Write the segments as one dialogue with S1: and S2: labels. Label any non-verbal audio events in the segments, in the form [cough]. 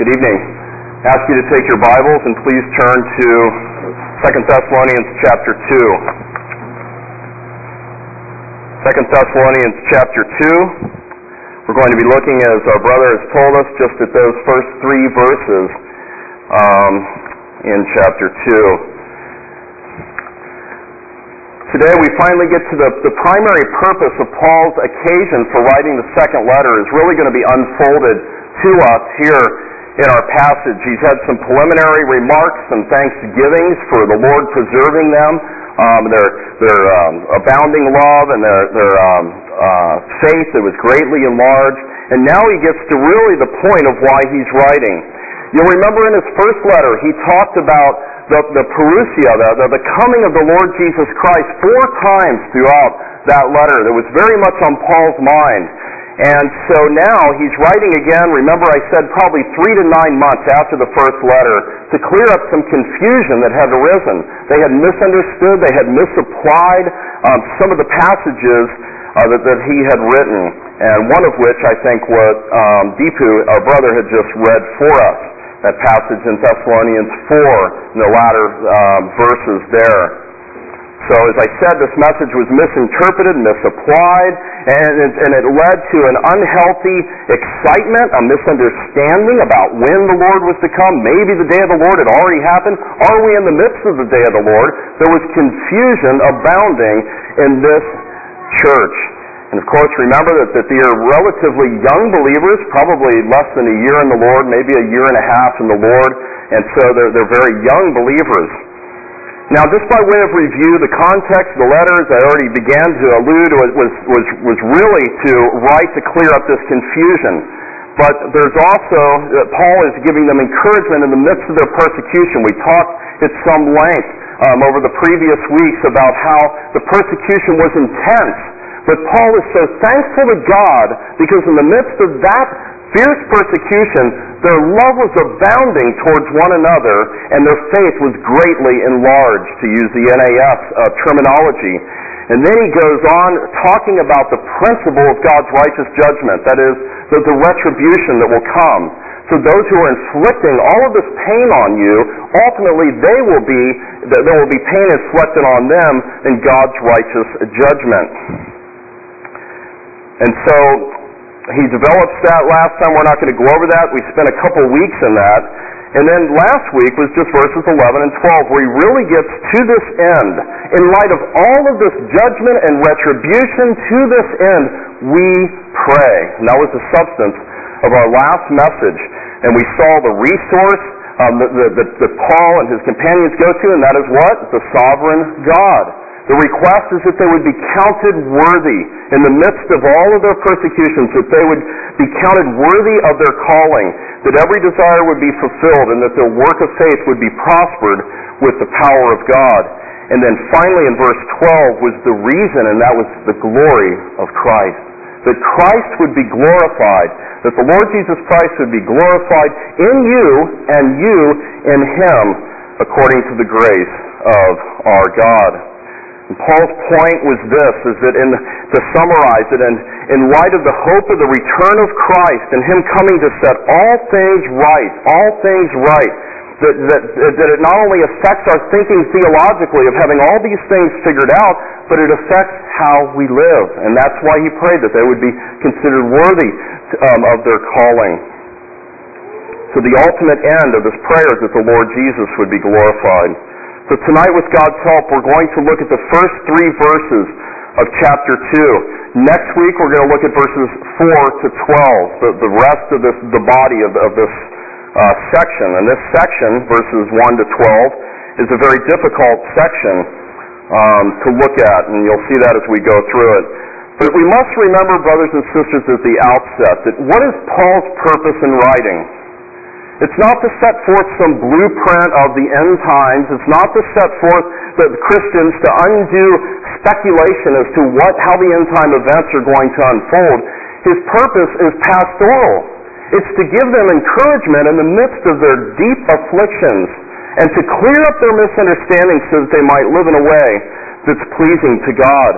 S1: Good evening. I ask you to take your Bibles and please turn to 2 Thessalonians chapter 2. 2 Thessalonians chapter 2. We're going to be looking, as our brother has told us, just at those first three verses um, in chapter 2. Today we finally get to the, the primary purpose of Paul's occasion for writing the second letter is really going to be unfolded to us here in our passage. He's had some preliminary remarks and thanksgivings for the Lord preserving them, um, their their um, abounding love and their their um, uh, faith that was greatly enlarged. And now he gets to really the point of why he's writing. You'll remember in his first letter he talked about the, the parousia, the, the, the coming of the Lord Jesus Christ, four times throughout that letter. That was very much on Paul's mind. And so now he's writing again, remember I said probably three to nine months after the first letter, to clear up some confusion that had arisen. They had misunderstood, they had misapplied um, some of the passages uh, that, that he had written, and one of which I think what um, Deepu, our brother, had just read for us. That passage in Thessalonians 4, in the latter um, verses there. So as I said, this message was misinterpreted, misapplied, and it, and it led to an unhealthy excitement, a misunderstanding about when the Lord was to come. Maybe the day of the Lord had already happened. Are we in the midst of the day of the Lord? There was confusion abounding in this church. And of course, remember that, that they are relatively young believers, probably less than a year in the Lord, maybe a year and a half in the Lord, and so they're, they're very young believers. Now, just by way of review, the context of the letters I already began to allude was, was, was, really to write to clear up this confusion. But there's also, uh, Paul is giving them encouragement in the midst of their persecution. We talked at some length um, over the previous weeks about how the persecution was intense. But Paul is so thankful to God because in the midst of that fierce persecution, their love was abounding towards one another, and their faith was greatly enlarged, to use the NAS uh, terminology. And then he goes on talking about the principle of God's righteous judgment, that is, the, the retribution that will come. So those who are inflicting all of this pain on you, ultimately they will be, there will be pain inflicted on them in God's righteous judgment. And so he develops that last time. We're not going to go over that. We spent a couple weeks in that. And then last week was just verses 11 and 12 where he really gets to this end. In light of all of this judgment and retribution to this end, we pray. And that was the substance of our last message. And we saw the resource um, that, that, that Paul and his companions go to, and that is what? The sovereign God. The request is that they would be counted worthy in the midst of all of their persecutions, that they would be counted worthy of their calling, that every desire would be fulfilled, and that their work of faith would be prospered with the power of God. And then finally in verse 12 was the reason, and that was the glory of Christ. That Christ would be glorified, that the Lord Jesus Christ would be glorified in you and you in Him according to the grace of our God. Paul's point was this, is that in, to summarize it, in, in light of the hope of the return of Christ and Him coming to set all things right, all things right, that, that, that it not only affects our thinking theologically of having all these things figured out, but it affects how we live. And that's why he prayed that they would be considered worthy um, of their calling. So the ultimate end of this prayer is that the Lord Jesus would be glorified. So tonight, with God's help, we're going to look at the first three verses of chapter 2. Next week, we're going to look at verses 4 to 12, the, the rest of this, the body of, of this uh, section. And this section, verses 1 to 12, is a very difficult section um, to look at, and you'll see that as we go through it. But we must remember, brothers and sisters, at the outset, that what is Paul's purpose in writing? It's not to set forth some blueprint of the end times. It's not to set forth the Christians to undo speculation as to what, how the end time events are going to unfold. His purpose is pastoral. It's to give them encouragement in the midst of their deep afflictions and to clear up their misunderstandings so that they might live in a way that's pleasing to God.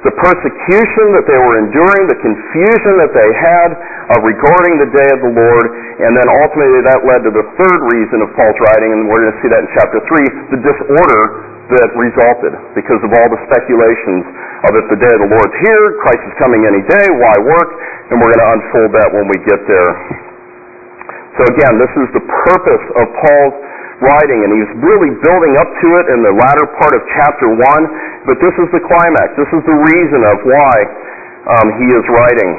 S1: The persecution that they were enduring, the confusion that they had uh, regarding the day of the Lord, and then ultimately that led to the third reason of Paul's writing, and we're going to see that in chapter 3, the disorder that resulted because of all the speculations of if the day of the Lord's here, Christ is coming any day, why work? And we're going to unfold that when we get there. So again, this is the purpose of Paul's writing, and he's really building up to it in the latter part of chapter 1, but this is the climax. This is the reason of why um, he is writing.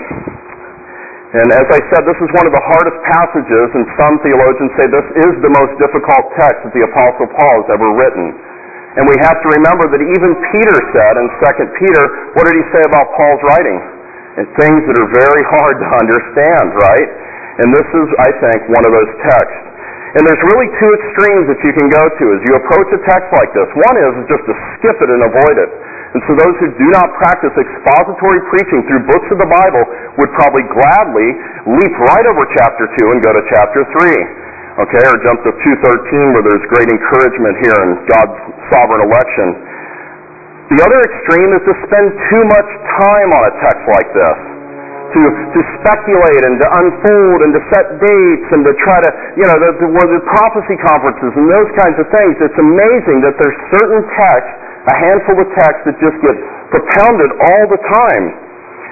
S1: And as I said, this is one of the hardest passages, and some theologians say this is the most difficult text that the Apostle Paul has ever written. And we have to remember that even Peter said in 2 Peter, what did he say about Paul's writing? And things that are very [laughs] hard to understand, right? And this is, I think, one of those texts. And there's really two extremes that you can go to as you approach a text like this. One is just to skip it and avoid it. And so those who do not practice expository preaching through books of the Bible would probably gladly leap right over chapter 2 and go to chapter 3. Okay, or jump to 213 where there's great encouragement here in God's sovereign election. The other extreme is to spend too much time on a text like this to, to speculate and to unfold and to set dates and to try to, you know, the, the, the prophecy conferences and those kinds of things. It's amazing that there's certain texts, a handful of texts that just get propounded all the time.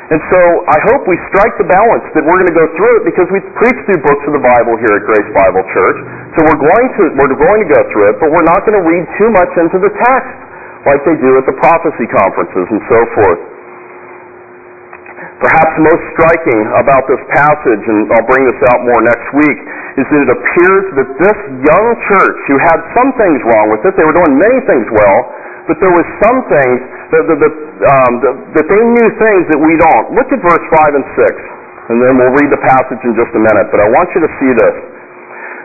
S1: And so I hope we strike the balance that we're going to go through it because we preach through books of the Bible here at Grace Bible Church. So we're going to we're going to go through it, but we're not going to read too much into the text like they do at the prophecy conferences and so forth. Perhaps most striking about this passage, and I'll bring this out more next week, is that it appears that this young church, who had some things wrong with it, they were doing many things well, but there was some things that, that, um, that they knew things that we don't. Look at verse 5 and 6, and then we'll read the passage in just a minute, but I want you to see this.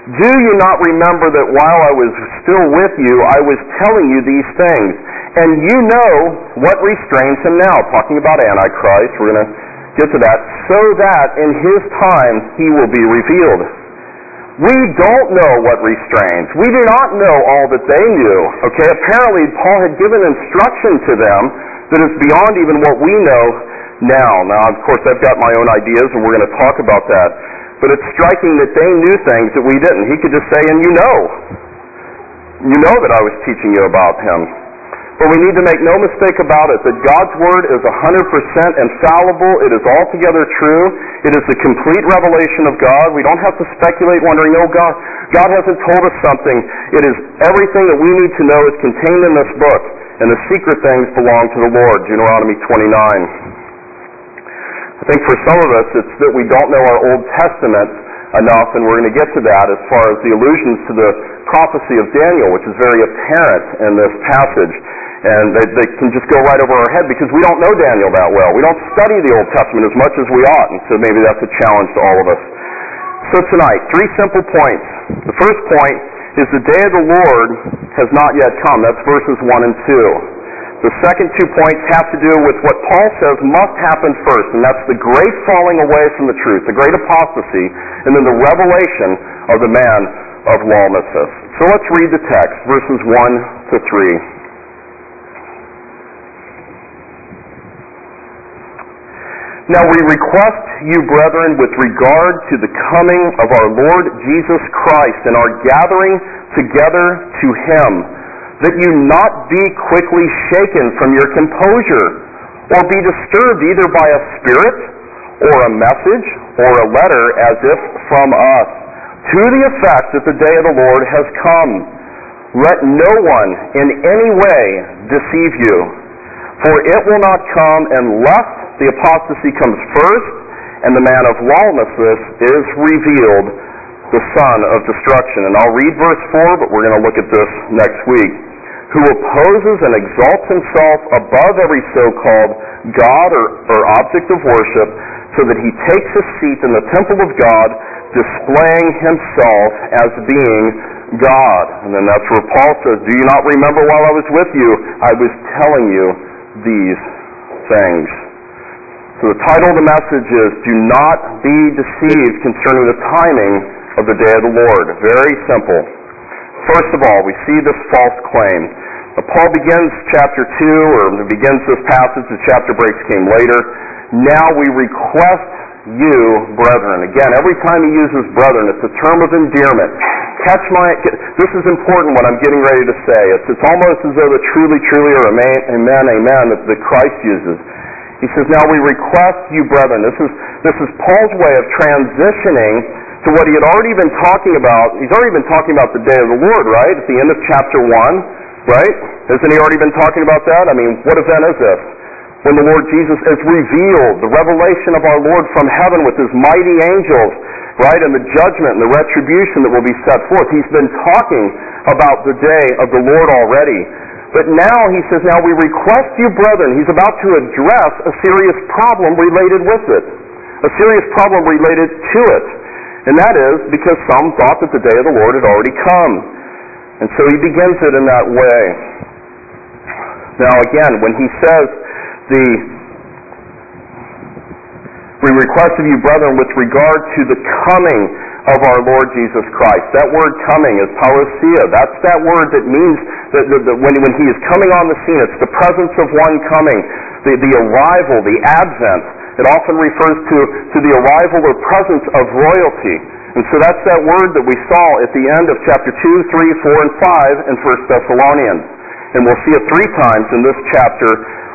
S1: Do you not remember that while I was still with you, I was telling you these things? And you know what restrains him now. Talking about Antichrist, we're going to get to that. So that in his time he will be revealed. We don't know what restrains. We do not know all that they knew. Okay, apparently Paul had given instruction to them that is beyond even what we know now. Now, of course, I've got my own ideas, and we're going to talk about that. But it's striking that they knew things that we didn't. He could just say, and you know. You know that I was teaching you about him. But we need to make no mistake about it that God's Word is 100% infallible. It is altogether true. It is the complete revelation of God. We don't have to speculate wondering, oh, God, God hasn't told us something. It is everything that we need to know is contained in this book. And the secret things belong to the Lord. Deuteronomy 29. I think for some of us, it's that we don't know our Old Testament enough, and we're going to get to that as far as the allusions to the prophecy of Daniel, which is very apparent in this passage and they, they can just go right over our head because we don't know Daniel that well. We don't study the Old Testament as much as we ought, and so maybe that's a challenge to all of us. So tonight, three simple points. The first point is the day of the Lord has not yet come. That's verses 1 and 2. The second two points have to do with what Paul says must happen first, and that's the great falling away from the truth, the great apostasy, and then the revelation of the man of lawlessness. So let's read the text, verses 1 to 3. Now we request you, brethren, with regard to the coming of our Lord Jesus Christ and our gathering together to Him, that you not be quickly shaken from your composure, or be disturbed either by a spirit, or a message, or a letter as if from us, to the effect that the day of the Lord has come. Let no one in any way deceive you, for it will not come unless the apostasy comes first, and the man of lawlessness is revealed, the son of destruction. And I'll read verse 4, but we're going to look at this next week. Who opposes and exalts himself above every so-called God or, or object of worship, so that he takes his seat in the temple of God, displaying himself as being God. And then that's where Paul says, Do you not remember while I was with you, I was telling you these things. So the title of the message is Do Not Be Deceived Concerning the Timing of the Day of the Lord. Very simple. First of all, we see this false claim. Paul begins chapter 2, or begins this passage, the chapter breaks came later. Now we request you, brethren. Again, every time he uses brethren, it's a term of endearment. Catch my, this is important what I'm getting ready to say. It's, it's almost as though the truly, truly, or amen, amen, amen that, that Christ uses. He says, now we request you, brethren. This is, this is Paul's way of transitioning to what he had already been talking about. He's already been talking about the day of the Lord, right? At the end of chapter 1, right? Hasn't he already been talking about that? I mean, what event is this? when the Lord Jesus is revealed, the revelation of our Lord from heaven with his mighty angels, right, and the judgment and the retribution that will be set forth. He's been talking about the day of the Lord already. But now he says, now we request you, brethren, he's about to address a serious problem related with it. A serious problem related to it. And that is because some thought that the day of the Lord had already come. And so he begins it in that way. Now again, when he says, the we request of you, brethren, with regard to the coming of our Lord Jesus Christ. That word coming is parousia. That's that word that means that, that, that when, when he is coming on the scene, it's the presence of one coming, the, the arrival, the advent. It often refers to, to the arrival or presence of royalty. And so that's that word that we saw at the end of chapter 2, 3, 4, and 5 in 1 Thessalonians. And we'll see it three times in this chapter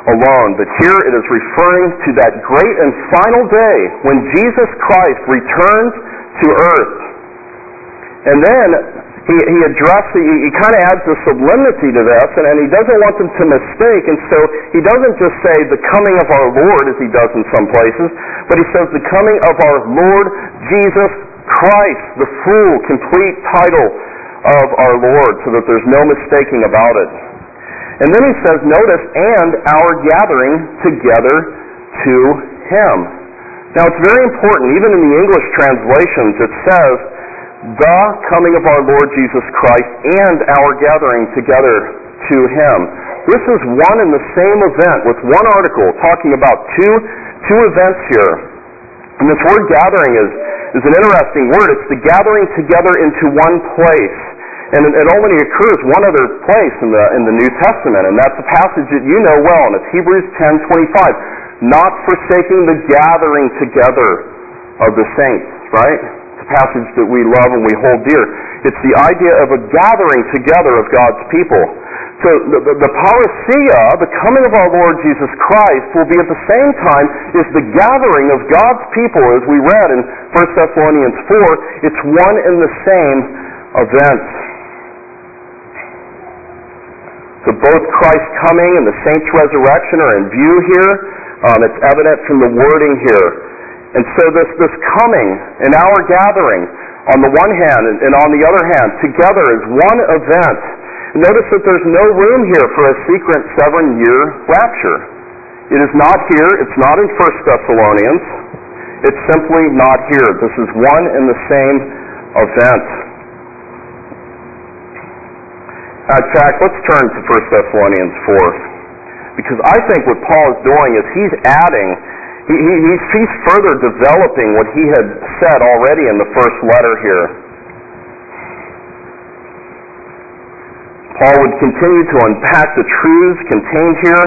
S1: alone. But here it is referring to that great and final day when Jesus Christ returns to earth. And then he, he addresses, he, he kind of adds a sublimity to this, and, and he doesn't want them to mistake, and so he doesn't just say the coming of our Lord, as he does in some places, but he says the coming of our Lord Jesus Christ, the full, complete title of our Lord, so that there's no mistaking about it. And then he says, notice, and our gathering together to him. Now it's very important, even in the English translations, it says, the coming of our Lord Jesus Christ and our gathering together to him. This is one and the same event with one article talking about two, two events here. And this word gathering is, is an interesting word. It's the gathering together into one place. And it only occurs one other place in the, in the New Testament, and that's a passage that you know well, and it's Hebrews 10:25. Not forsaking the gathering together of the saints, right? It's a passage that we love and we hold dear. It's the idea of a gathering together of God's people. So the, the, the parousia, the coming of our Lord Jesus Christ, will be at the same time as the gathering of God's people, as we read in 1 Thessalonians 4. It's one and the same event. So both Christ's coming and the saints' resurrection are in view here. Um, it's evident from the wording here. And so this, this coming and our gathering, on the one hand and, and on the other hand, together is one event. Notice that there's no room here for a secret seven-year rapture. It is not here. It's not in 1 Thessalonians. It's simply not here. This is one and the same event. Uh, Jack, let's turn to 1 Thessalonians 4. Because I think what Paul is doing is he's adding, he, he, he's, further developing what he had said already in the first letter here. Paul would continue to unpack the truths contained here.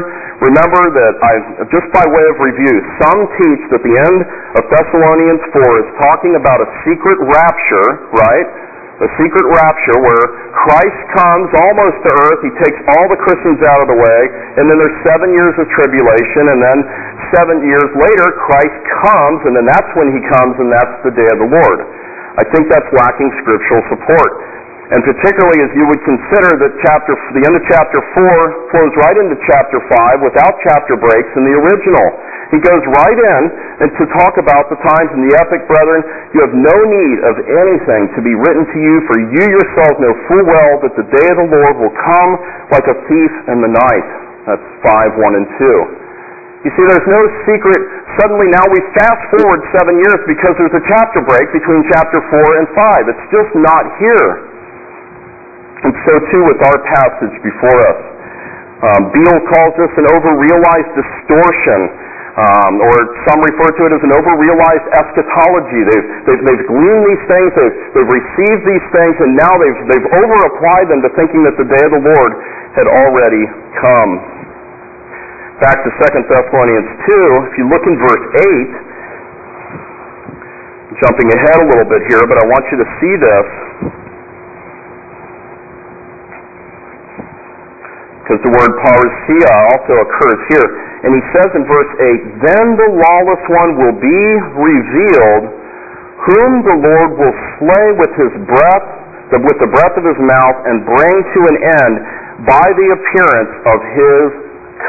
S1: Remember that I, just by way of review, some teach that the end of Thessalonians 4 is talking about a secret rapture, right? A secret rapture where Christ comes almost to earth, he takes all the Christians out of the way, and then there's seven years of tribulation, and then seven years later Christ comes, and then that's when he comes, and that's the day of the Lord. I think that's lacking scriptural support. And particularly as you would consider that chapter, the end of chapter 4 flows right into chapter 5 without chapter breaks in the original. He goes right in and to talk about the times in the epic, brethren, you have no need of anything to be written to you, for you yourselves know full well that the day of the Lord will come like a thief in the night. That's 5, 1, and 2. You see, there's no secret. Suddenly now we fast forward seven years because there's a chapter break between chapter 4 and 5. It's just not here. And so too with our passage before us. Um, Beale calls this an overrealized distortion um, or some refer to it as an overrealized eschatology. They've, they've, they've gleaned these things, they've, they've received these things, and now they've, they've over-applied them to thinking that the day of the Lord had already come. Back to 2 Thessalonians 2, if you look in verse 8, jumping ahead a little bit here, but I want you to see this. Because the word parousia also occurs here. And he says in verse 8, Then the lawless one will be revealed, whom the Lord will slay with his breath, with the breath of his mouth, and bring to an end by the appearance of his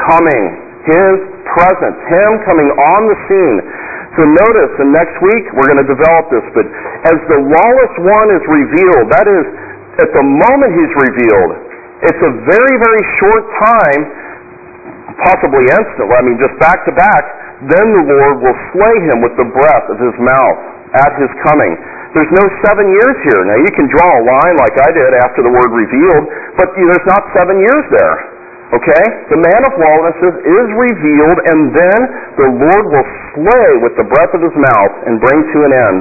S1: coming, his presence, him coming on the scene. So notice, and next week we're going to develop this, but as the lawless one is revealed, that is, at the moment he's revealed, it's a very, very short time possibly instantly, I mean just back to back, then the Lord will slay him with the breath of his mouth at his coming. There's no seven years here. Now you can draw a line like I did after the word revealed, but there's not seven years there. Okay? The man of lawlessness is revealed, and then the Lord will slay with the breath of his mouth and bring to an end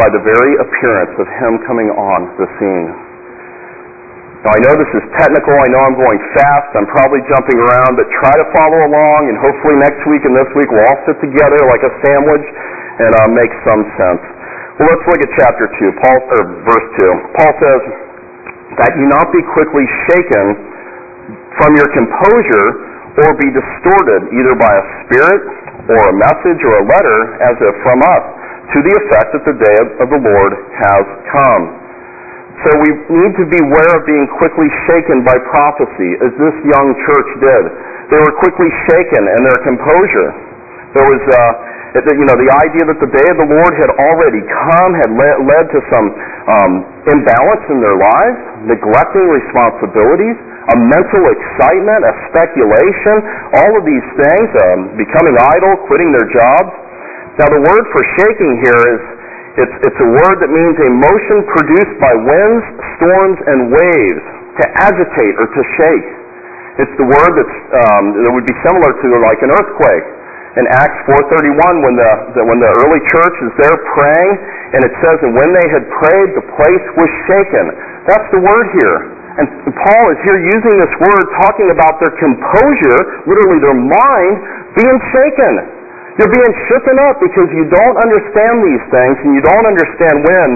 S1: by the very appearance of him coming on the scene. Now, I know this is technical. I know I'm going fast. I'm probably jumping around, but try to follow along, and hopefully next week and this week we'll all sit together like a sandwich and uh, make some sense. Well, let's look at chapter 2, Paul, or verse 2. Paul says, that you not be quickly shaken from your composure or be distorted either by a spirit or a message or a letter as if from us, to the effect that the day of the Lord has come so we need to beware of being quickly shaken by prophecy, as this young church did. They were quickly shaken in their composure. There was, uh, you know, the idea that the day of the Lord had already come had led, to some um, imbalance in their lives, neglecting responsibilities, a mental excitement, a speculation, all of these things, um, becoming idle, quitting their jobs. Now, the word for shaking here is it's, it's a word that means a motion produced by winds, storms, and waves to agitate or to shake. It's the word that's, um, that would be similar to like an earthquake. In Acts 4.31, when the, the, when the early church is there praying, and it says, and when they had prayed, the place was shaken. That's the word here. And Paul is here using this word talking about their composure, literally their mind, being shaken. You're being shooken up because you don't understand these things and you don't understand when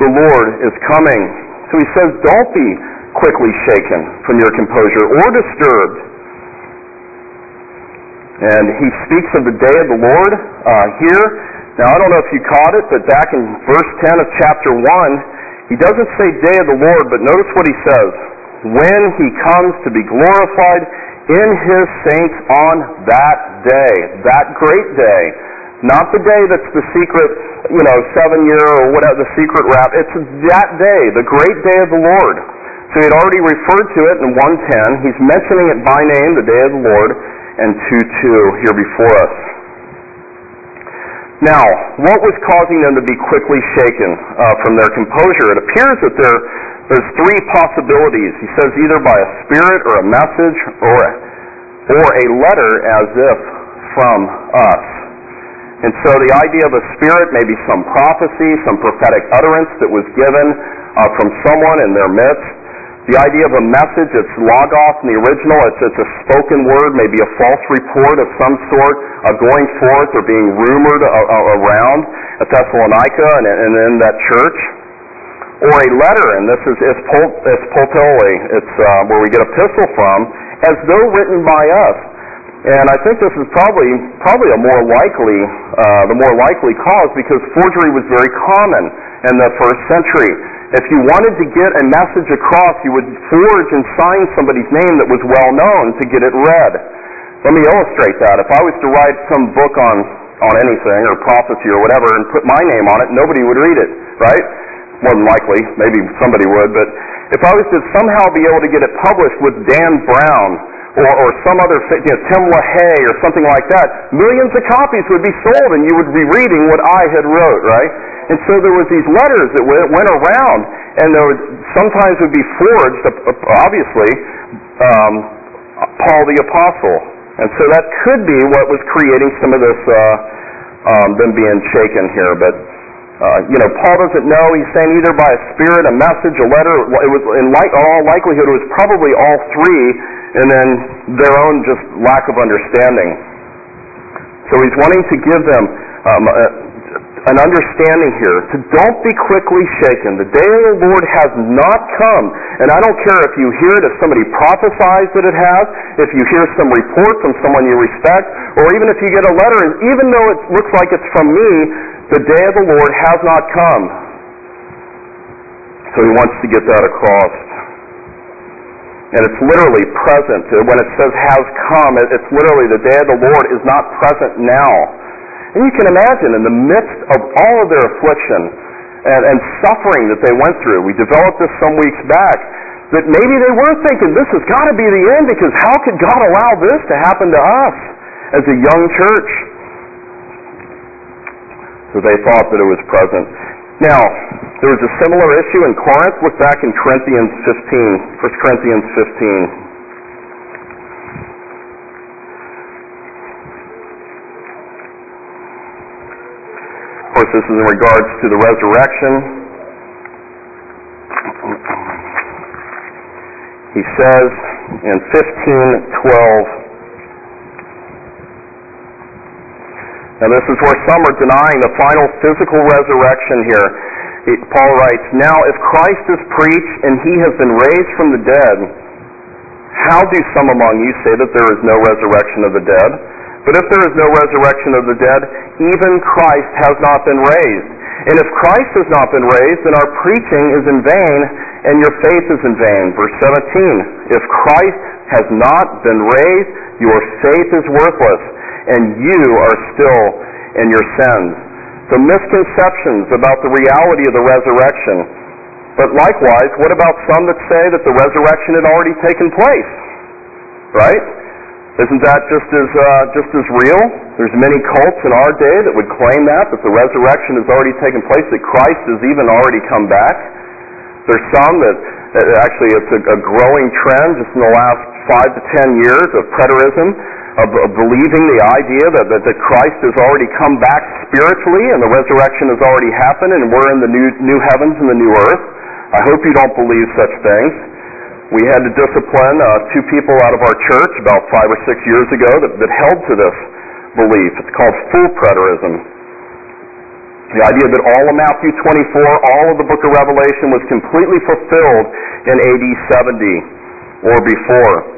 S1: the Lord is coming. So he says, don't be quickly shaken from your composure or disturbed. And he speaks of the day of the Lord uh, here. Now, I don't know if you caught it, but back in verse 10 of chapter 1, he doesn't say day of the Lord, but notice what he says. When he comes to be glorified in his saints on that day, that great day. Not the day that's the secret, you know, seven year or whatever, the secret wrap. It's that day, the great day of the Lord. So he had already referred to it in 110. He's mentioning it by name, the day of the Lord, and 2.2 here before us. Now, what was causing them to be quickly shaken uh, from their composure? It appears that they're there's three possibilities. He says either by a spirit or a message or a, or a letter as if from us. And so the idea of a spirit may be some prophecy, some prophetic utterance that was given uh, from someone in their midst. The idea of a message, it's logos in the original, it's, it's a spoken word, maybe a false report of some sort uh, going forth or being rumored uh, uh around at Thessalonica and, and in that church or a letter, and this is it's, pol, it's it's uh, where we get epistle from, as though written by us. And I think this is probably probably a more likely uh, the more likely cause because forgery was very common in the first century. If you wanted to get a message across, you would forge and sign somebody's name that was well known to get it read. Let me illustrate that. If I was to write some book on on anything or prophecy or whatever and put my name on it, nobody would read it, right? More than likely, maybe somebody would, but if I was to somehow be able to get it published with Dan Brown or, or some other, you know, Tim LaHaye or something like that, millions of copies would be sold and you would be reading what I had wrote, right? And so there was these letters that went around and there would, sometimes would be forged, obviously, um, Paul the Apostle. And so that could be what was creating some of this, uh, um, them being shaken here. But uh, you know, Paul doesn't know. He's saying either by a spirit, a message, a letter. It was in like, all likelihood, it was probably all three. and then their own just lack of understanding. So he's wanting to give them um, a, an understanding here to don't be quickly shaken. The day of the Lord has not come. And I don't care if you hear it, if somebody prophesies that it has, if you hear some report from someone you respect, or even if you get a letter, and even though it looks like it's from me, the day of the Lord has not come. So he wants to get that across. And it's literally present. When it says has come, it's literally the day of the Lord is not present now. And you can imagine in the midst of all of their affliction and, and suffering that they went through, we developed this some weeks back, that maybe they were thinking this has got to be the end because how could God allow this to happen to us as a young church? So they thought that it was present. Now, there was a similar issue in Corinth. Look back in Corinthians 15, 1 Corinthians 15. Of course, this is in regards to the resurrection. He says in 15:12 Now this is where some are denying the final physical resurrection here. Paul writes, Now if Christ is preached and he has been raised from the dead, how do some among you say that there is no resurrection of the dead? But if there is no resurrection of the dead, even Christ has not been raised. And if Christ has not been raised, then our preaching is in vain and your faith is in vain. Verse 17, if Christ has not been raised, your faith is worthless and you are still in your sins. So misconceptions about the reality of the resurrection. But likewise, what about some that say that the resurrection had already taken place? Right? Isn't that just as uh, just as real? There's many cults in our day that would claim that that the resurrection has already taken place, that Christ has even already come back. There's some that actually it's a, a growing trend just in the last five to ten years of preterism of, of believing the idea that, that, that Christ has already come back spiritually and the resurrection has already happened and we're in the new, new heavens and the new earth. I hope you don't believe such things. We had to discipline uh, two people out of our church about five or six years ago that, that held to this belief. It's called full preterism. The idea that all of Matthew 24, all of the book of Revelation was completely fulfilled in AD 70 or before.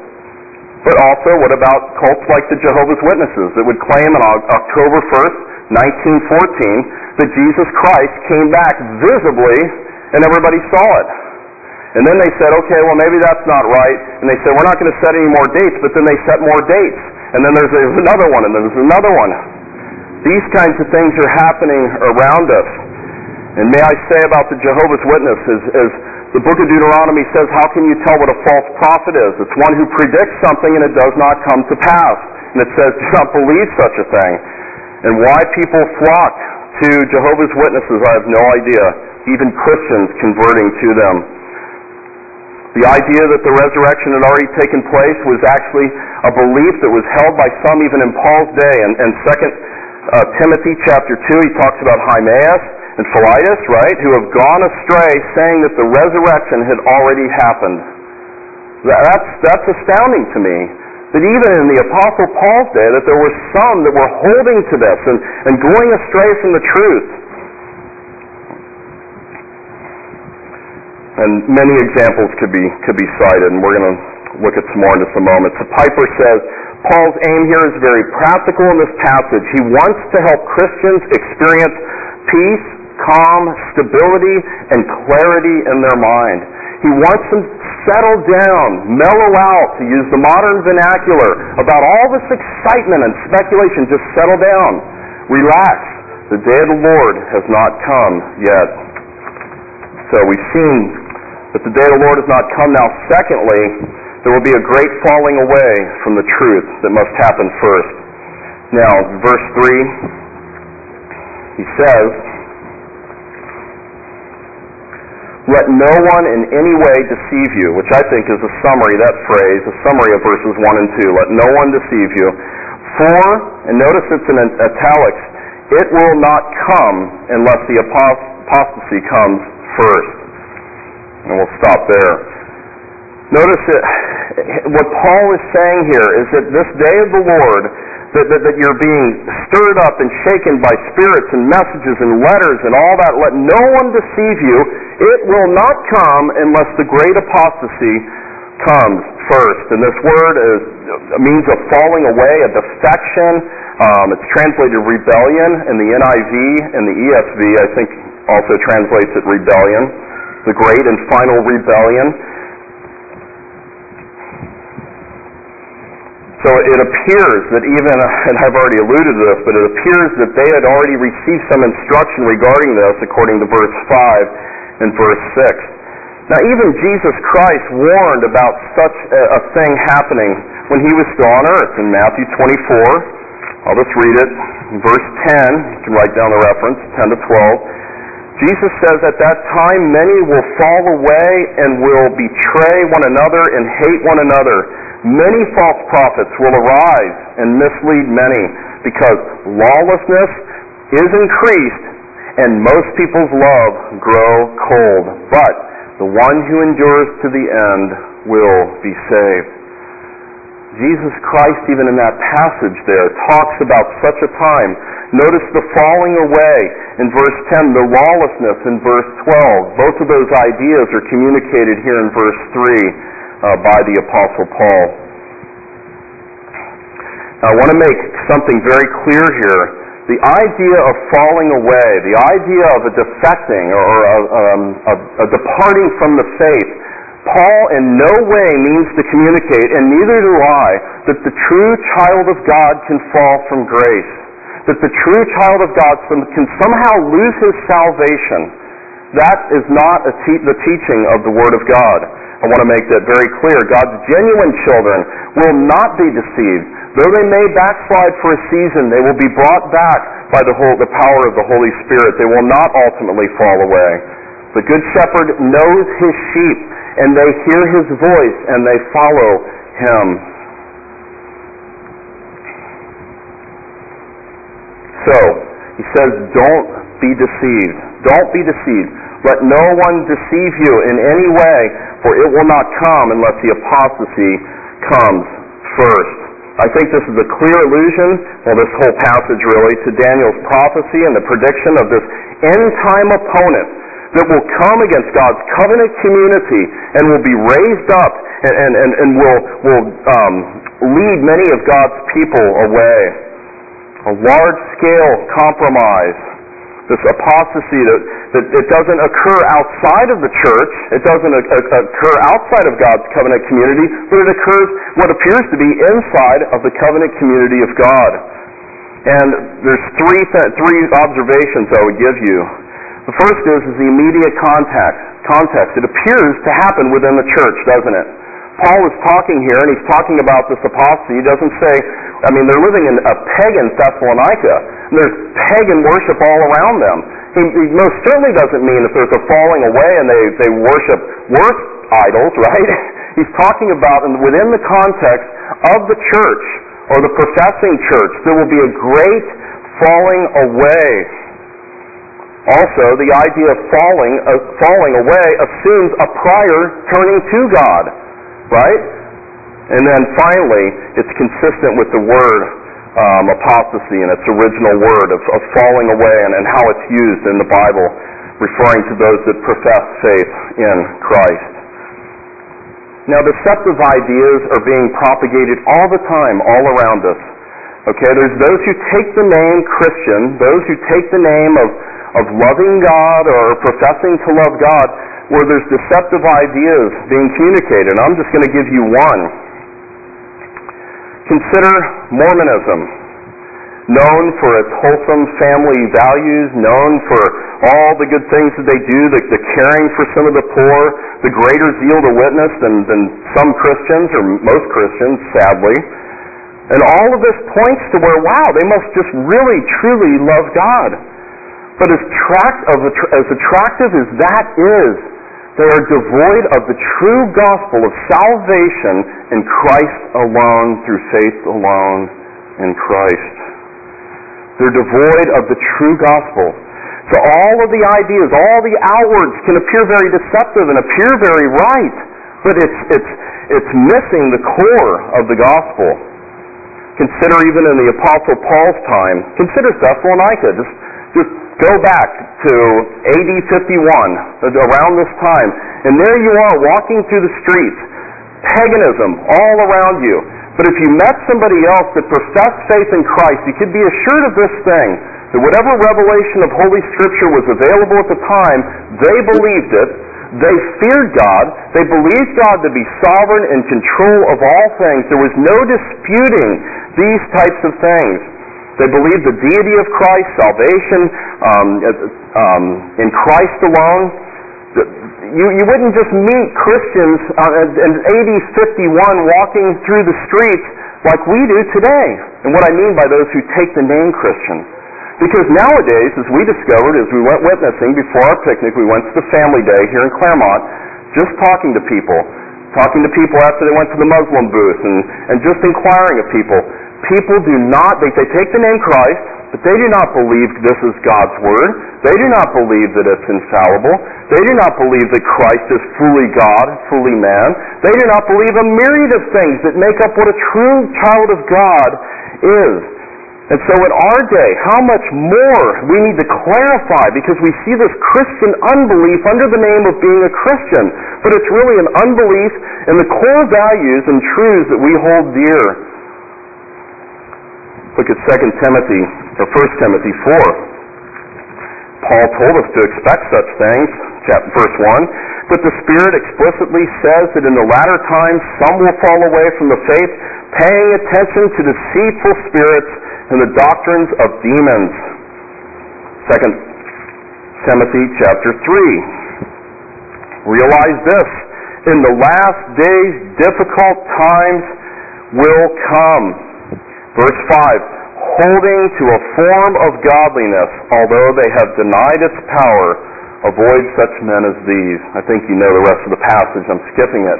S1: But also, what about cults like the Jehovah's Witnesses that would claim on October 1st, 1914, that Jesus Christ came back visibly and everybody saw it? And then they said, okay, well, maybe that's not right. And they said, we're not going to set any more dates, but then they set more dates. And then there's, another one, and then there's another one. These kinds of things are happening around us. And may I say about the Jehovah's Witnesses is the book of Deuteronomy says, How can you tell what a false prophet is? It's one who predicts something and it does not come to pass. And it says, Do not believe such a thing. And why people flock to Jehovah's Witnesses, I have no idea. Even Christians converting to them. The idea that the resurrection had already taken place was actually a belief that was held by some even in Paul's day. And, and 2 uh, Timothy chapter 2, he talks about Hymenaeus and Philetus, right, who have gone astray saying that the resurrection had already happened. That's, that's astounding to me. That even in the Apostle Paul's day, that there were some that were holding to this and, and going astray from the truth. And many examples could be, could be cited, and we're going to look at some more in just a moment. So Piper says, Paul's aim here is very practical in this passage. He wants to help Christians experience peace calm, stability, and clarity in their mind. He wants them to settle down, mellow out, to use the modern vernacular, about all this excitement and speculation. Just settle down. Relax. The day of the Lord has not come yet. So we've seen that the day of the Lord has not come. Now, secondly, there will be a great falling away from the truth that must happen first. Now, verse 3, he says, Let no one in any way deceive you, which I think is a summary, that phrase, a summary of verses 1 and 2. Let no one deceive you. For, and notice it's in italics, it will not come unless the apostasy comes first. And we'll stop there. Notice that what Paul is saying here is that this day of the Lord, that, that, that, you're being stirred up and shaken by spirits and messages and letters and all that, let no one deceive you. It will not come unless the great apostasy comes first. And this word is, means a falling away, a defection. Um, it's translated rebellion in the NIV and the ESV, I think also translates it rebellion. The great and final rebellion. So it appears that even, [laughs] and I've already alluded to this, but it appears that they had already received some instruction regarding this according to verse 5 and verse 6. Now, even Jesus Christ warned about such a, thing happening when he was still on earth in Matthew 24. I'll just read it. Verse 10, you can write down the reference, 10 to 12. Jesus says, At that time many will fall away and will betray one another and hate one another. Many false prophets will arise and mislead many because lawlessness is increased and most people's love grow cold. But the one who endures to the end will be saved. Jesus Christ, even in that passage there, talks about such a time. Notice the falling away in verse 10, the lawlessness in verse 12. Both of those ideas are communicated here in verse 3 uh, by the Apostle Paul. Now, I want to make something very clear here the idea of falling away, the idea of a defecting or a, um, a, a departing from the faith, Paul in no way means to communicate, and neither do I, that the true child of God can fall from grace. That the true child of God can somehow lose his salvation. That is not te- the teaching of the Word of God. I want to make that very clear. God's genuine children will not be deceived. Though they may backslide for a season, they will be brought back by the, whole, the power of the Holy Spirit. They will not ultimately fall away. The Good Shepherd knows his sheep, and they hear his voice, and they follow him. So, he says, don't be deceived. Don't be deceived. Let no one deceive you in any way, for it will not come unless the apostasy comes first. I think this is a clear allusion, well, this whole passage really, to Daniel's prophecy and the prediction of this end time opponent that will come against God's covenant community and will be raised up and, and, and, and will, will um, lead many of God's people away. A large scale compromise this apostasy that, that it doesn't occur outside of the church, it doesn't occur outside of God's covenant community, but it occurs what appears to be inside of the covenant community of God. And there's three th- three observations I would give you. The first is, is the immediate context. Context. It appears to happen within the church, doesn't it? Paul is talking here, and he's talking about this apostasy. He doesn't say, I mean, they're living in a pagan Thessalonica, and there's pagan worship all around them. He, he most certainly doesn't mean that there's a falling away and they, they worship worse idols, [laughs] right? He's talking about, and within the context of the church, or the professing church, there will be a great falling away. Also, the idea of falling, uh, falling away assumes a prior turning to God right? And then finally, it's consistent with the word um, apostasy and its original word of, of falling away and, and how it's used in the Bible, referring to those that profess faith in Christ. Now, deceptive ideas are being propagated all the time, all around us. Okay, there's those who take the name Christian, those who take the name of, of loving God or professing to love God, where there's deceptive ideas being communicated. I'm just going to give you one. Consider Mormonism, known for its wholesome family values, known for all the good things that they do, the, the caring for some of the poor, the greater zeal to witness than, than some Christians, or most Christians, sadly. And all of this points to where, wow, they must just really, truly love God. But as, tract as attractive as that is, they are devoid of the true gospel of salvation in Christ alone, through faith alone in Christ. They're devoid of the true gospel. So all of the ideas, all the outwards can appear very deceptive and appear very right. but it's, it's, it's missing the core of the gospel. Consider even in the Apostle Paul's time, consider Thessalonica. Just, just go back to AD 51, around this time, and there you are walking through the streets, paganism all around you. But if you met somebody else that professed faith in Christ, you could be assured of this thing that whatever revelation of Holy Scripture was available at the time, they believed it. They feared God. They believed God to be sovereign and control of all things. There was no disputing these types of things. They believed the deity of Christ, salvation um, um, in Christ alone. You, you wouldn't just meet Christians uh, in AD 51 walking through the streets like we do today. And what I mean by those who take the name Christian. Because nowadays, as we discovered as we went witnessing before our picnic, we went to the family day here in Claremont, just talking to people, talking to people after they went to the Muslim booth, and, and just inquiring of people. People do not, they, they take the name Christ, but they do not believe this is God's Word. They do not believe that it's infallible. They do not believe that Christ is fully God, fully man. They do not believe a myriad of things that make up what a true child of God is. And so in our day, how much more we need to clarify because we see this Christian unbelief under the name of being a Christian. But it's really an unbelief in the core values and truths that we hold dear. Look at 2 Timothy, or 1 Timothy 4. Paul told us to expect such things, chapter, verse 1. But the Spirit explicitly says that in the latter times some will fall away from the faith, paying attention to deceitful spirits and the doctrines of demons. 2 Timothy chapter 3. Realize this. In the last days, difficult times will come. Verse 5. Holding to a form of godliness, although they have denied its power, avoid such men as these. I think you know the rest of the passage. I'm skipping it.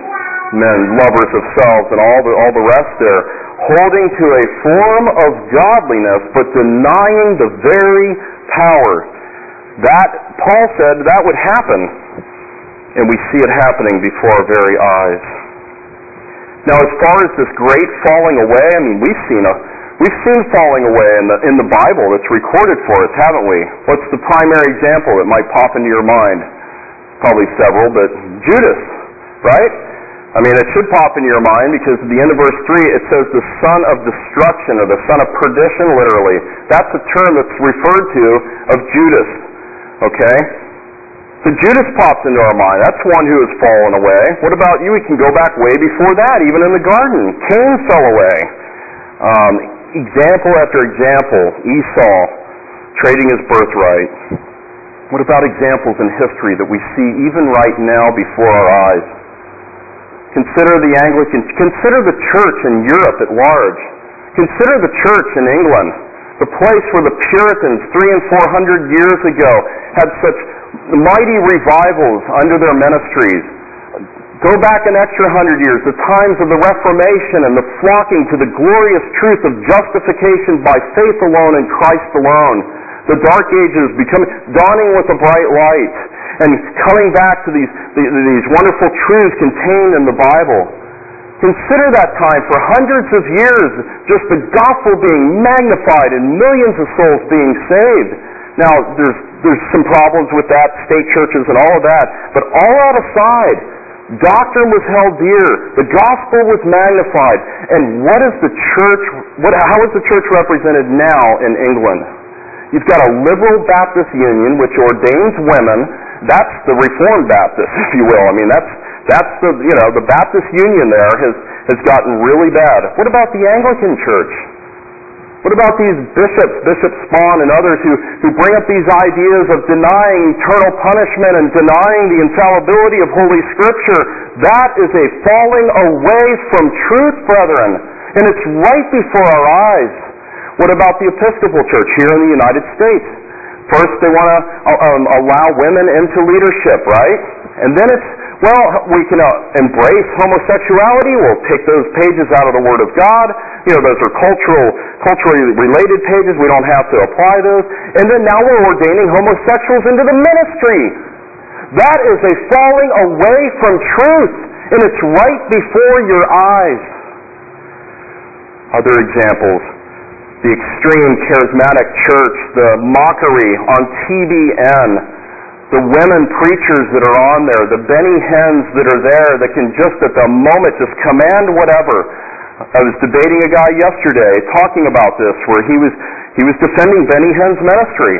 S1: Men, lovers of selves, and all the, all the rest there holding to a form of godliness, but denying the very power. That, Paul said, that would happen. And we see it happening before our very eyes. Now, as far as this great falling away, I mean, we've seen a, we've seen falling away in the, in the Bible that's recorded for us, haven't we? What's the primary example that might pop into your mind? Probably several, but Judas, right? I mean, it should pop into your mind because at the end of verse 3 it says the son of destruction or the son of perdition, literally. That's a term that's referred to of Judas. Okay? So Judas pops into our mind. That's one who has fallen away. What about you? We can go back way before that, even in the garden. Cain fell away. Um, example after example, Esau trading his birthright. What about examples in history that we see even right now before our eyes? Consider the Anglicans. Consider the church in Europe at large. Consider the church in England, the place where the Puritans three and four hundred years ago had such mighty revivals under their ministries. Go back an extra hundred years, the times of the Reformation and the flocking to the glorious truth of justification by faith alone and Christ alone. The dark ages becoming, dawning with a bright light and coming back to these, these wonderful truths contained in the Bible. Consider that time for hundreds of years, just the gospel being magnified and millions of souls being saved. Now, there's, there's some problems with that, state churches and all of that, but all that aside, doctrine was held dear, the gospel was magnified, and what is the church, what, how is the church represented now in England? You've got a liberal Baptist union which ordains women that's the Reformed Baptist, [laughs] if you will. I mean, that's that's the you know the Baptist Union there has has gotten really bad. What about the Anglican Church? What about these bishops, Bishop Spong and others who, who bring up these ideas of denying eternal punishment and denying the infallibility of Holy Scripture? That is a falling away from truth, brethren. And it's right before our eyes. What about the Episcopal Church here in the United States? First, they want to uh, um, allow women into leadership, right? And then it's, well, we can uh, embrace homosexuality. We'll take those pages out of the Word of God. You know, those are cultural, culturally related pages. We don't have to apply those. And then now we're ordaining homosexuals into the ministry. That is a falling away from truth. And it's right before your eyes. Other examples the extreme charismatic church, the mockery on TBN, the women preachers that are on there, the Benny Hinns that are there that can just at the moment just command whatever. I was debating a guy yesterday talking about this where he was he was defending Benny Hinn's ministry.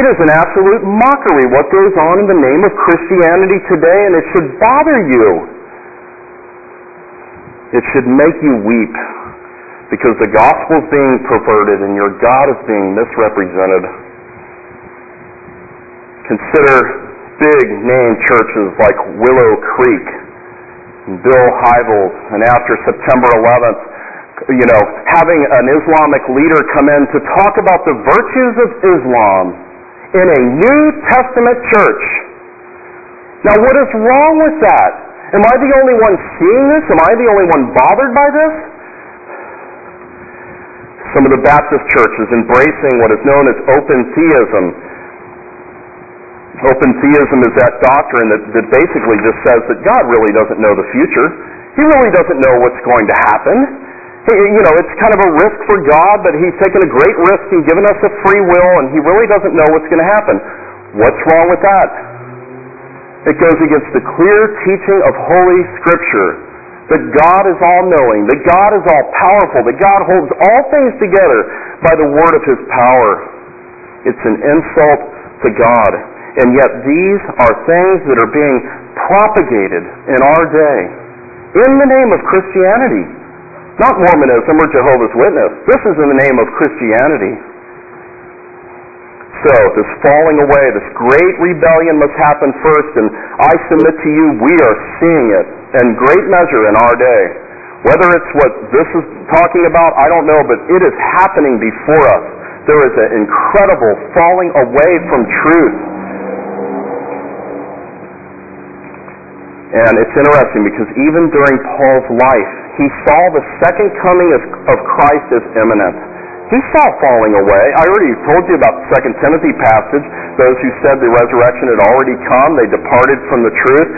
S1: It is an absolute mockery what goes on in the name of Christianity today and it should bother you. It should make you weep because the gospel is being perverted and your God is being misrepresented. Consider big name churches like Willow Creek, and Bill Hybels, and after September 11th, you know, having an Islamic leader come in to talk about the virtues of Islam in a New Testament church. Now, what is wrong with that? Am I the only one seeing this? Am I the only one bothered by this? some of the Baptist churches embracing what is known as open theism. Open theism is that doctrine that, that basically just says that God really doesn't know the future. He really doesn't know what's going to happen. He, you know, it's kind of a risk for God, but He's taken a great risk and given us a free will, and He really doesn't know what's going to happen. What's wrong with that? It goes against the clear teaching of Holy Scripture that God is all knowing, that God is all powerful, that God holds all things together by the word of his power. It's an insult to God. And yet these are things that are being propagated in our day in the name of Christianity. Not Mormonism or Jehovah's Witness. This is in the name of Christianity. So, this falling away, this great rebellion must happen first, and I submit to you, we are seeing it in great measure in our day. Whether it's what this is talking about, I don't know, but it is happening before us. There is an incredible falling away from truth. And it's interesting because even during Paul's life, he saw the second coming of of Christ as imminent. He saw falling away. I already told you about the Second Timothy passage. Those who said the resurrection had already come, they departed from the truth.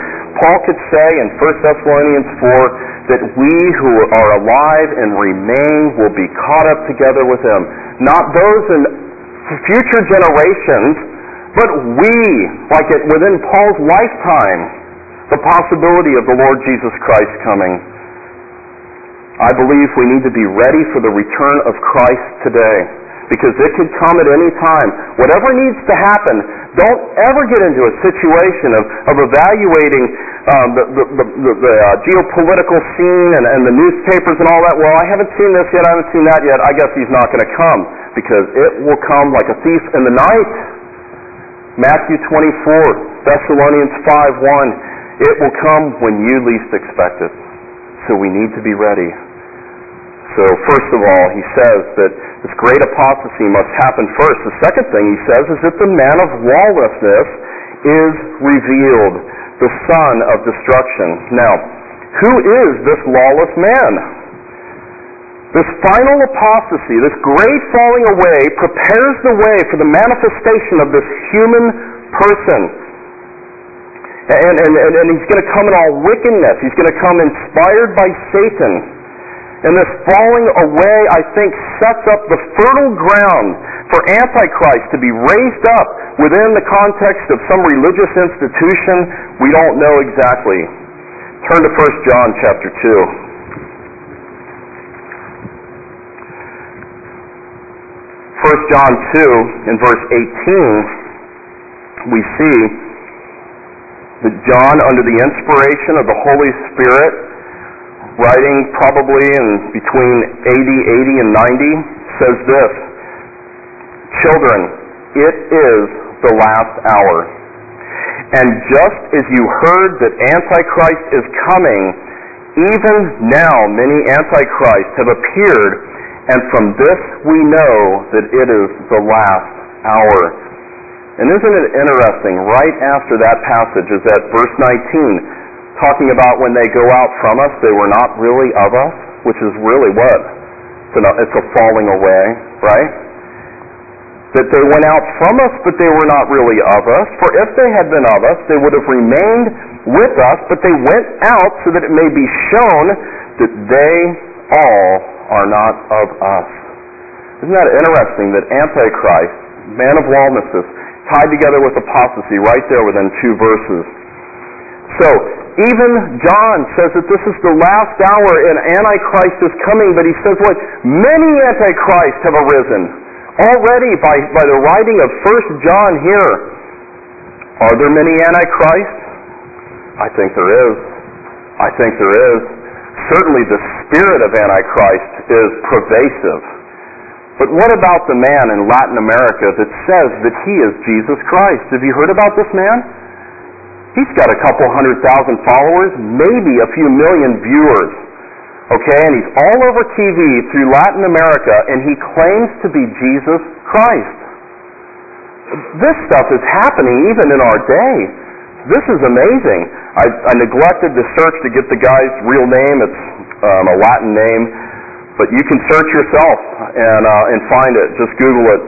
S1: Paul could say in 1 Thessalonians 4 that we who are alive and remain will be caught up together with him. Not those in future generations, but we, like it within Paul's lifetime, the possibility of the Lord Jesus Christ coming. I believe we need to be ready for the return of Christ today because it could come at any time. Whatever needs to happen, don't ever get into a situation of, of evaluating um, the, the, the, the uh, geopolitical scene and, and the newspapers and all that. Well, I haven't seen this yet, I haven't seen that yet. I guess he's not going to come because it will come like a thief in the night. Matthew 24, Thessalonians 5 1. It will come when you least expect it. So we need to be ready. So, first of all, he says that this great apostasy must happen first. The second thing he says is that the man of lawlessness is revealed, the son of destruction. Now, who is this lawless man? This final apostasy, this great falling away, prepares the way for the manifestation of this human person. And, and, and, and he's going to come in all wickedness. He's going to come inspired by Satan. And this falling away, I think, sets up the fertile ground for Antichrist to be raised up within the context of some religious institution. We don't know exactly. Turn to 1 John chapter 2. 1 John 2 in verse 18, we see that John, under the inspiration of the Holy Spirit, writing probably in between AD 80 and 90, says this Children, it is the last hour. And just as you heard that Antichrist is coming, even now many Antichrists have appeared, and from this we know that it is the last hour. And isn't it interesting, right after that passage is at verse 19, talking about when they go out from us, they were not really of us, which is really what? It's, a falling away, right? That they went out from us, but they were not really of us. For if they had been of us, they would have remained with us, but they went out so that it may be shown that they all are not of us. Isn't that interesting that Antichrist, man of lawlessness, tied together with apostasy right there within two verses. So, even John says that this is the last hour and Antichrist is coming, but he says what? Many Antichrists have arisen. Already by, by the writing of First John here. Are there many Antichrists? I think there is. I think there is. Certainly the spirit of Antichrist is pervasive. But what about the man in Latin America that says that he is Jesus Christ? Have you heard about this man? He's got a couple hundred thousand followers, maybe a few million viewers. Okay, and he's all over TV through Latin America, and he claims to be Jesus Christ. This stuff is happening even in our day. This is amazing. I, I neglected to search to get the guy's real name. It's um, a Latin name. But you can search yourself and, uh, and find it. Just Google it.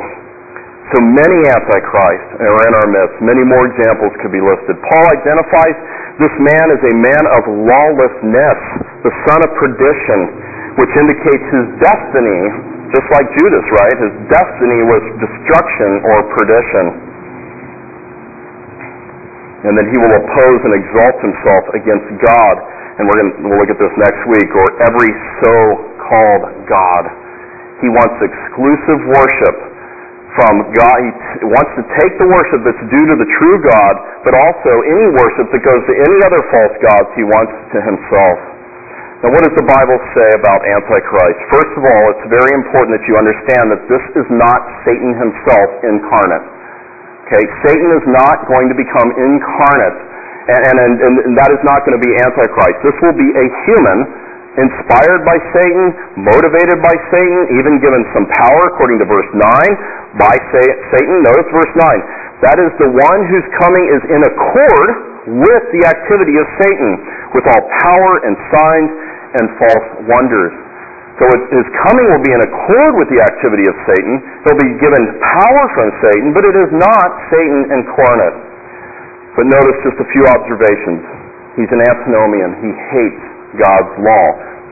S1: So many antichrists are in our midst. Many more examples could be listed. Paul identifies this man as a man of lawlessness, the son of perdition, which indicates his destiny, just like Judas, right? His destiny was destruction or perdition. And that he will oppose and exalt himself against God. And we're going to, we'll look at this next week, or every so called God. He wants exclusive worship from God. He wants to take the worship that's due to the true God, but also any worship that goes to any other false gods he wants to himself. Now, what does the Bible say about Antichrist? First of all, it's very important that you understand that this is not Satan himself incarnate. Okay, Satan is not going to become incarnate, and, and, and, and that is not going to be Antichrist. This will be a human inspired by Satan, motivated by Satan, even given some power, according to verse 9, by Satan. Notice verse 9. That is the one whose coming is in accord with the activity of Satan, with all power and signs and false wonders. So his coming will be in accord with the activity of Satan. He'll be given power from Satan, but it is not Satan incarnate. But notice just a few observations. He's an antinomian. He hates God's law.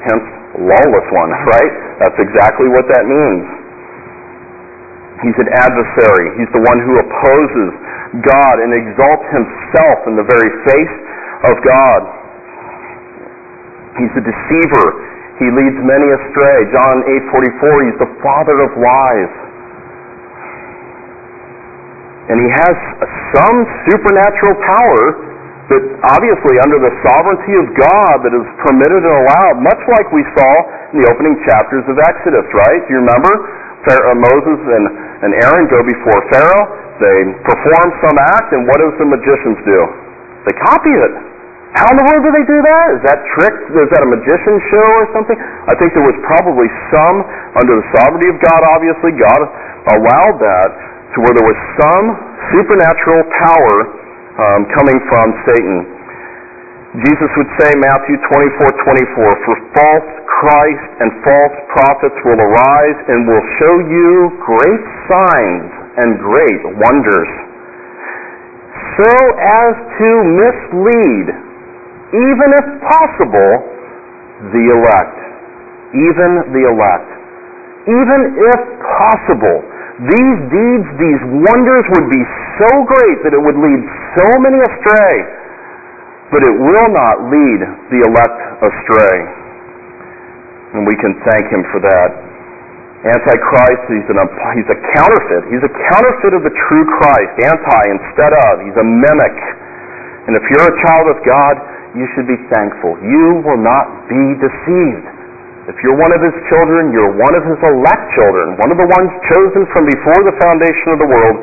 S1: Hence, lawless one, right? That's exactly what that means. He's an adversary. He's the one who opposes God and exalts himself in the very face of God. He's a deceiver. He leads many astray. John 8:44, he's the father of lies. And he has some supernatural power that obviously under the sovereignty of God that is permitted and allowed, much like we saw in the opening chapters of Exodus, right? Do you remember? Pharaoh, uh, Moses and, and Aaron go before Pharaoh. They perform some act, and what does the magicians do? They copy it. How in the world do they do that? Is that trick? Is that a magician show or something? I think there was probably some, under the sovereignty of God, obviously, God allowed that to where there was some supernatural power um, coming from Satan. Jesus would say, Matthew 24, 24, For false Christ and false prophets will arise and will show you great signs and great wonders, so as to mislead, even if possible, the elect. Even the elect. Even if possible these deeds, these wonders would be so great that it would lead so many astray, but it will not lead the elect astray. And we can thank him for that. Antichrist, he's, an, he's a counterfeit. He's a counterfeit of the true Christ. Anti instead of. He's a mimic. And if you're a child of God, you should be thankful. You will not be deceived. If you're one of his children, you're one of his elect children, one of the ones chosen from before the foundation of the world,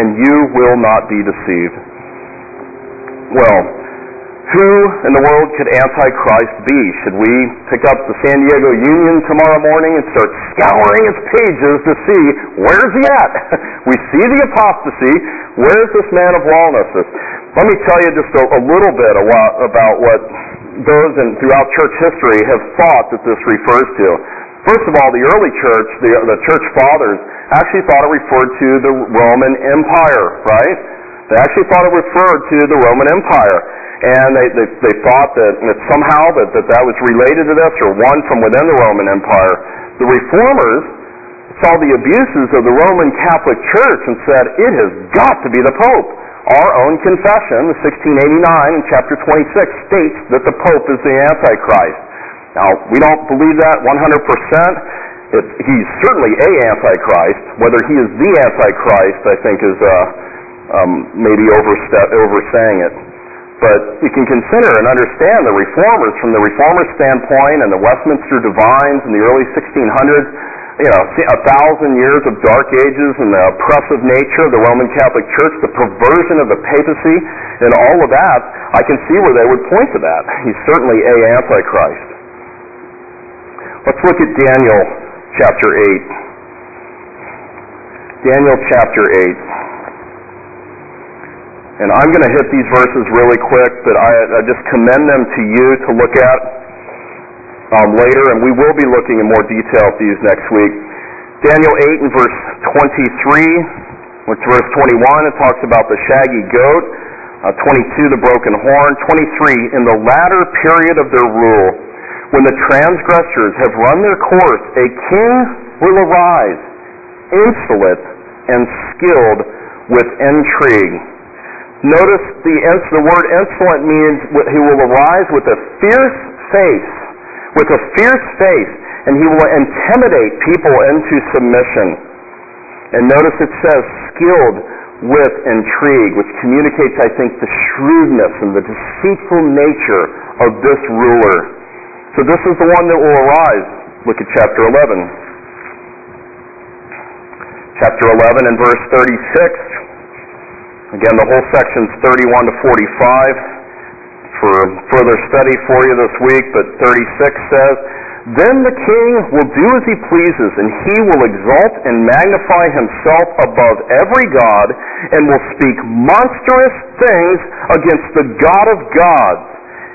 S1: and you will not be deceived. Well, who in the world could Antichrist be? Should we pick up the San Diego Union tomorrow morning and start scouring its pages to see where's he at? [laughs] we see the apostasy. Where's this man of lawlessness? Let me tell you just a, a little bit about what those in, throughout church history have thought that this refers to. First of all, the early church, the, the church fathers, actually thought it referred to the Roman Empire, right? They actually thought it referred to the Roman Empire. and they, they, they thought that, that somehow that, that that was related to this or one from within the Roman Empire. The reformers saw the abuses of the Roman Catholic Church and said, it has got to be the Pope. Our own confession, the 1689 in chapter 26, states that the Pope is the Antichrist. Now, we don't believe that 100%. It, he's certainly a Antichrist. Whether he is the Antichrist, I think, is uh, um, maybe overstep, it. But you can consider and understand the reformers from the reformer standpoint and the Westminster divines in the early 1600s you know, a thousand years of dark ages and the oppressive nature of the Roman Catholic Church, the perversion of the papacy, and all of that, I can see where they would point to that. He's certainly a Antichrist. Let's look at Daniel chapter 8. Daniel chapter 8. And I'm going to hit these verses really quick, but I, I just commend them to you to look at later, and we will be looking in more detail at these next week. Daniel 8 and verse 23, which verse 21, it talks about the shaggy goat. Uh, 22, the broken horn. 23, in the latter period of their rule, when the transgressors have run their course, a king will arise, insolent and skilled with intrigue. Notice the, the word insolent means he will arise with a fierce face with a fierce face, and he will intimidate people into submission. And notice it says skilled with intrigue, which communicates, I think, the shrewdness and the deceitful nature of this ruler. So this is the one that will arise. Look at chapter 11. Chapter 11 and verse 36. Again, the whole section is 31 to 45 for further study for you this week, but 36 says, Then the king will do as he pleases, and he will exalt and magnify himself above every god, and will speak monstrous things against the God of gods.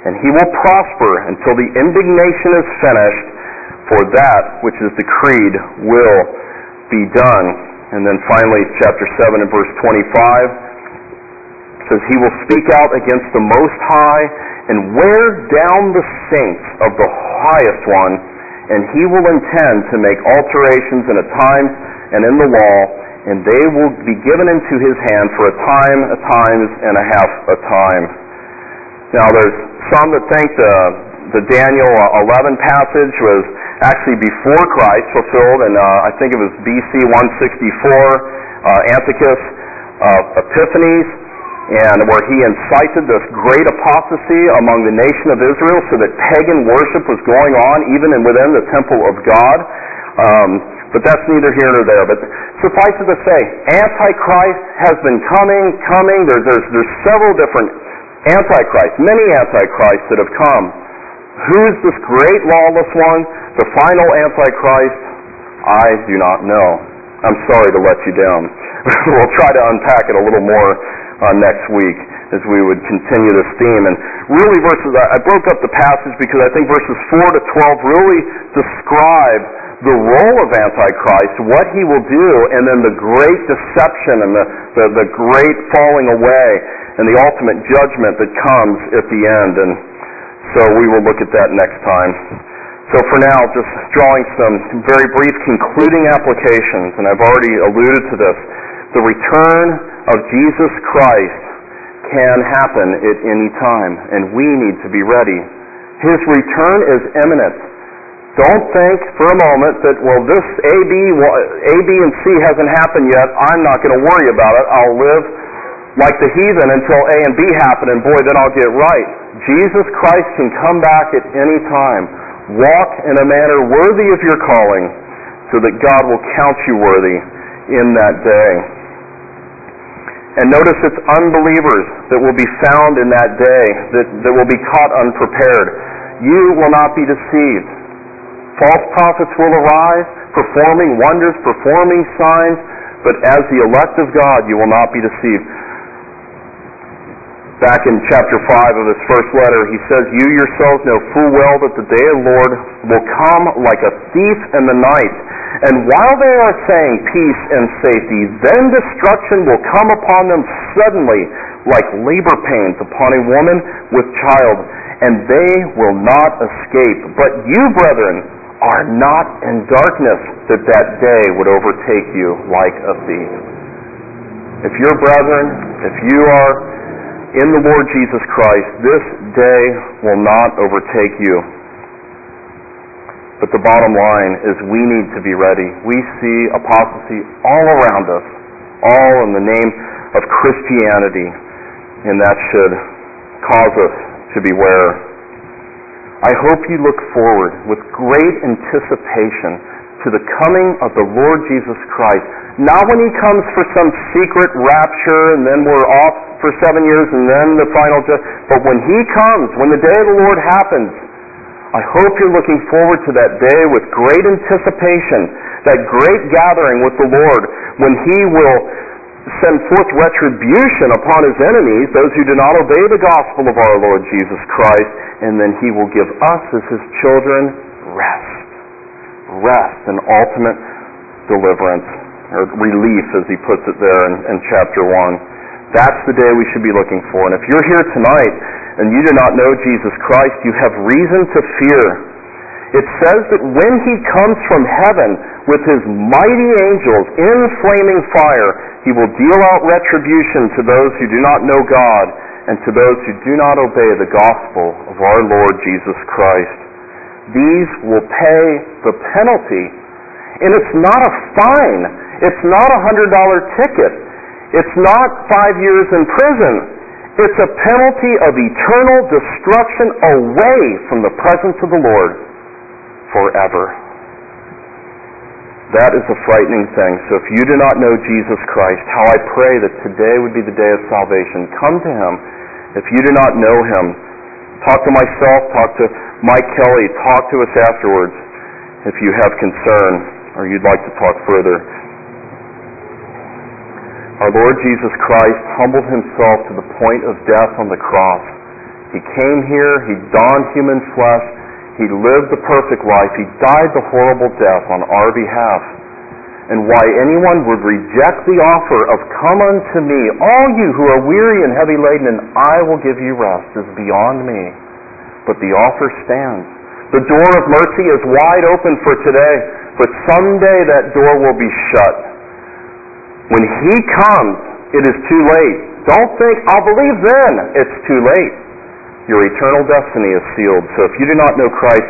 S1: And he will prosper until the indignation is finished, for that which is decreed will be done. And then finally, chapter 7 and verse 25 says, He will speak out against the Most High and wear down the saints of the highest one, and he will intend to make alterations in a time and in the law, and they will be given into his hand for a time, a times, and a half a time. Now, there's some that think the, the Daniel 11 passage was actually before Christ fulfilled, and uh, I think it was BC 164, uh, Antiochus uh, Epiphanes and where he incited this great apostasy among the nation of Israel so that pagan worship was going on even within the temple of God. Um, but that's neither here nor there. But suffice it to say, Antichrist has been coming, coming. There, there's, there's several different Antichrists, many Antichrists that have come. Who's this great lawless one? The final Antichrist? I do not know. I'm sorry to let you down. [laughs] we'll try to unpack it a little more uh, next week as we would continue this theme. And really, verses I broke up the passage because I think verses four to twelve really describe the role of Antichrist, what he will do, and then the great deception and the, the, the great falling away and the ultimate judgment that comes at the end. And so we will look at that next time. So for now, just drawing some very brief concluding applications, and I've already alluded to this. The return of Jesus Christ can happen at any time, and we need to be ready. His return is imminent. Don't think for a moment that, well, this A, B, A, B, and C hasn't happened yet. I'm not going to worry about it. I'll live like the heathen until A and B happen, and boy, then I'll get right. Jesus Christ can come back at any time. Walk in a manner worthy of your calling so that God will count you worthy in that day. And notice it's unbelievers that will be found in that day, that, that will be caught unprepared. You will not be deceived. False prophets will arise, performing wonders, performing signs, but as the elect of God, you will not be deceived. Back in chapter 5 of his first letter, he says, You yourselves know full well that the day of the Lord will come like a thief in the night. And while they are saying peace and safety, then destruction will come upon them suddenly like labor pains upon a woman with child, and they will not escape. But you, brethren, are not in darkness, that that day would overtake you like a thief. If your brethren, if you are in the Lord Jesus Christ, this day will not overtake you. But the bottom line is we need to be ready. We see apostasy all around us, all in the name of Christianity, and that should cause us to beware. I hope you look forward with great anticipation to the coming of the Lord Jesus Christ. Not when he comes for some secret rapture and then we're off for seven years and then the final judgment, but when he comes, when the day of the Lord happens, I hope you're looking forward to that day with great anticipation, that great gathering with the Lord when He will send forth retribution upon His enemies, those who do not obey the gospel of our Lord Jesus Christ, and then He will give us as His children rest. Rest and ultimate deliverance, or relief as He puts it there in, in chapter 1. That's the day we should be looking for. And if you're here tonight and you do not know Jesus Christ, you have reason to fear. It says that when he comes from heaven with his mighty angels in flaming fire, he will deal out retribution to those who do not know God and to those who do not obey the gospel of our Lord Jesus Christ. These will pay the penalty. And it's not a fine. It's not a hundred dollar ticket. It's not five years in prison. It's a penalty of eternal destruction away from the presence of the Lord forever. That is a frightening thing. So if you do not know Jesus Christ, how I pray that today would be the day of salvation. Come to Him. If you do not know Him, talk to myself, talk to Mike Kelly, talk to us afterwards if you have concern or you'd like to talk further. Our Lord Jesus Christ humbled himself to the point of death on the cross. He came here, he donned human flesh, he lived the perfect life, he died the horrible death on our behalf. And why anyone would reject the offer of come unto me, all you who are weary and heavy laden, and I will give you rest, is beyond me. But the offer stands. The door of mercy is wide open for today, but someday that door will be shut. When He comes, it is too late. Don't think, I'll believe then. It's too late. Your eternal destiny is sealed. So if you do not know Christ,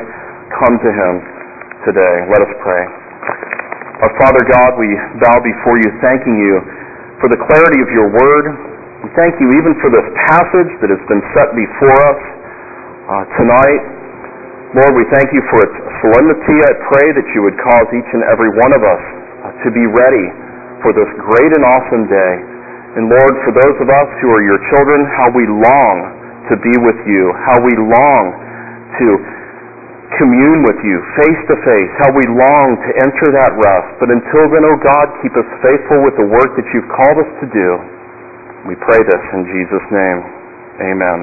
S1: come to Him today. Let us pray. Our Father God, we bow before you, thanking you for the clarity of your word. We thank you even for this passage that has been set before us uh, tonight. Lord, we thank you for its solemnity. I pray that you would cause each and every one of us uh, to be ready for this great and awesome day. And Lord, for those of us who are your children, how we long to be with you, how we long to commune with you face to face, how we long to enter that rest. But until then, O oh God, keep us faithful with the work that you've called us to do. We pray this in Jesus' name. Amen.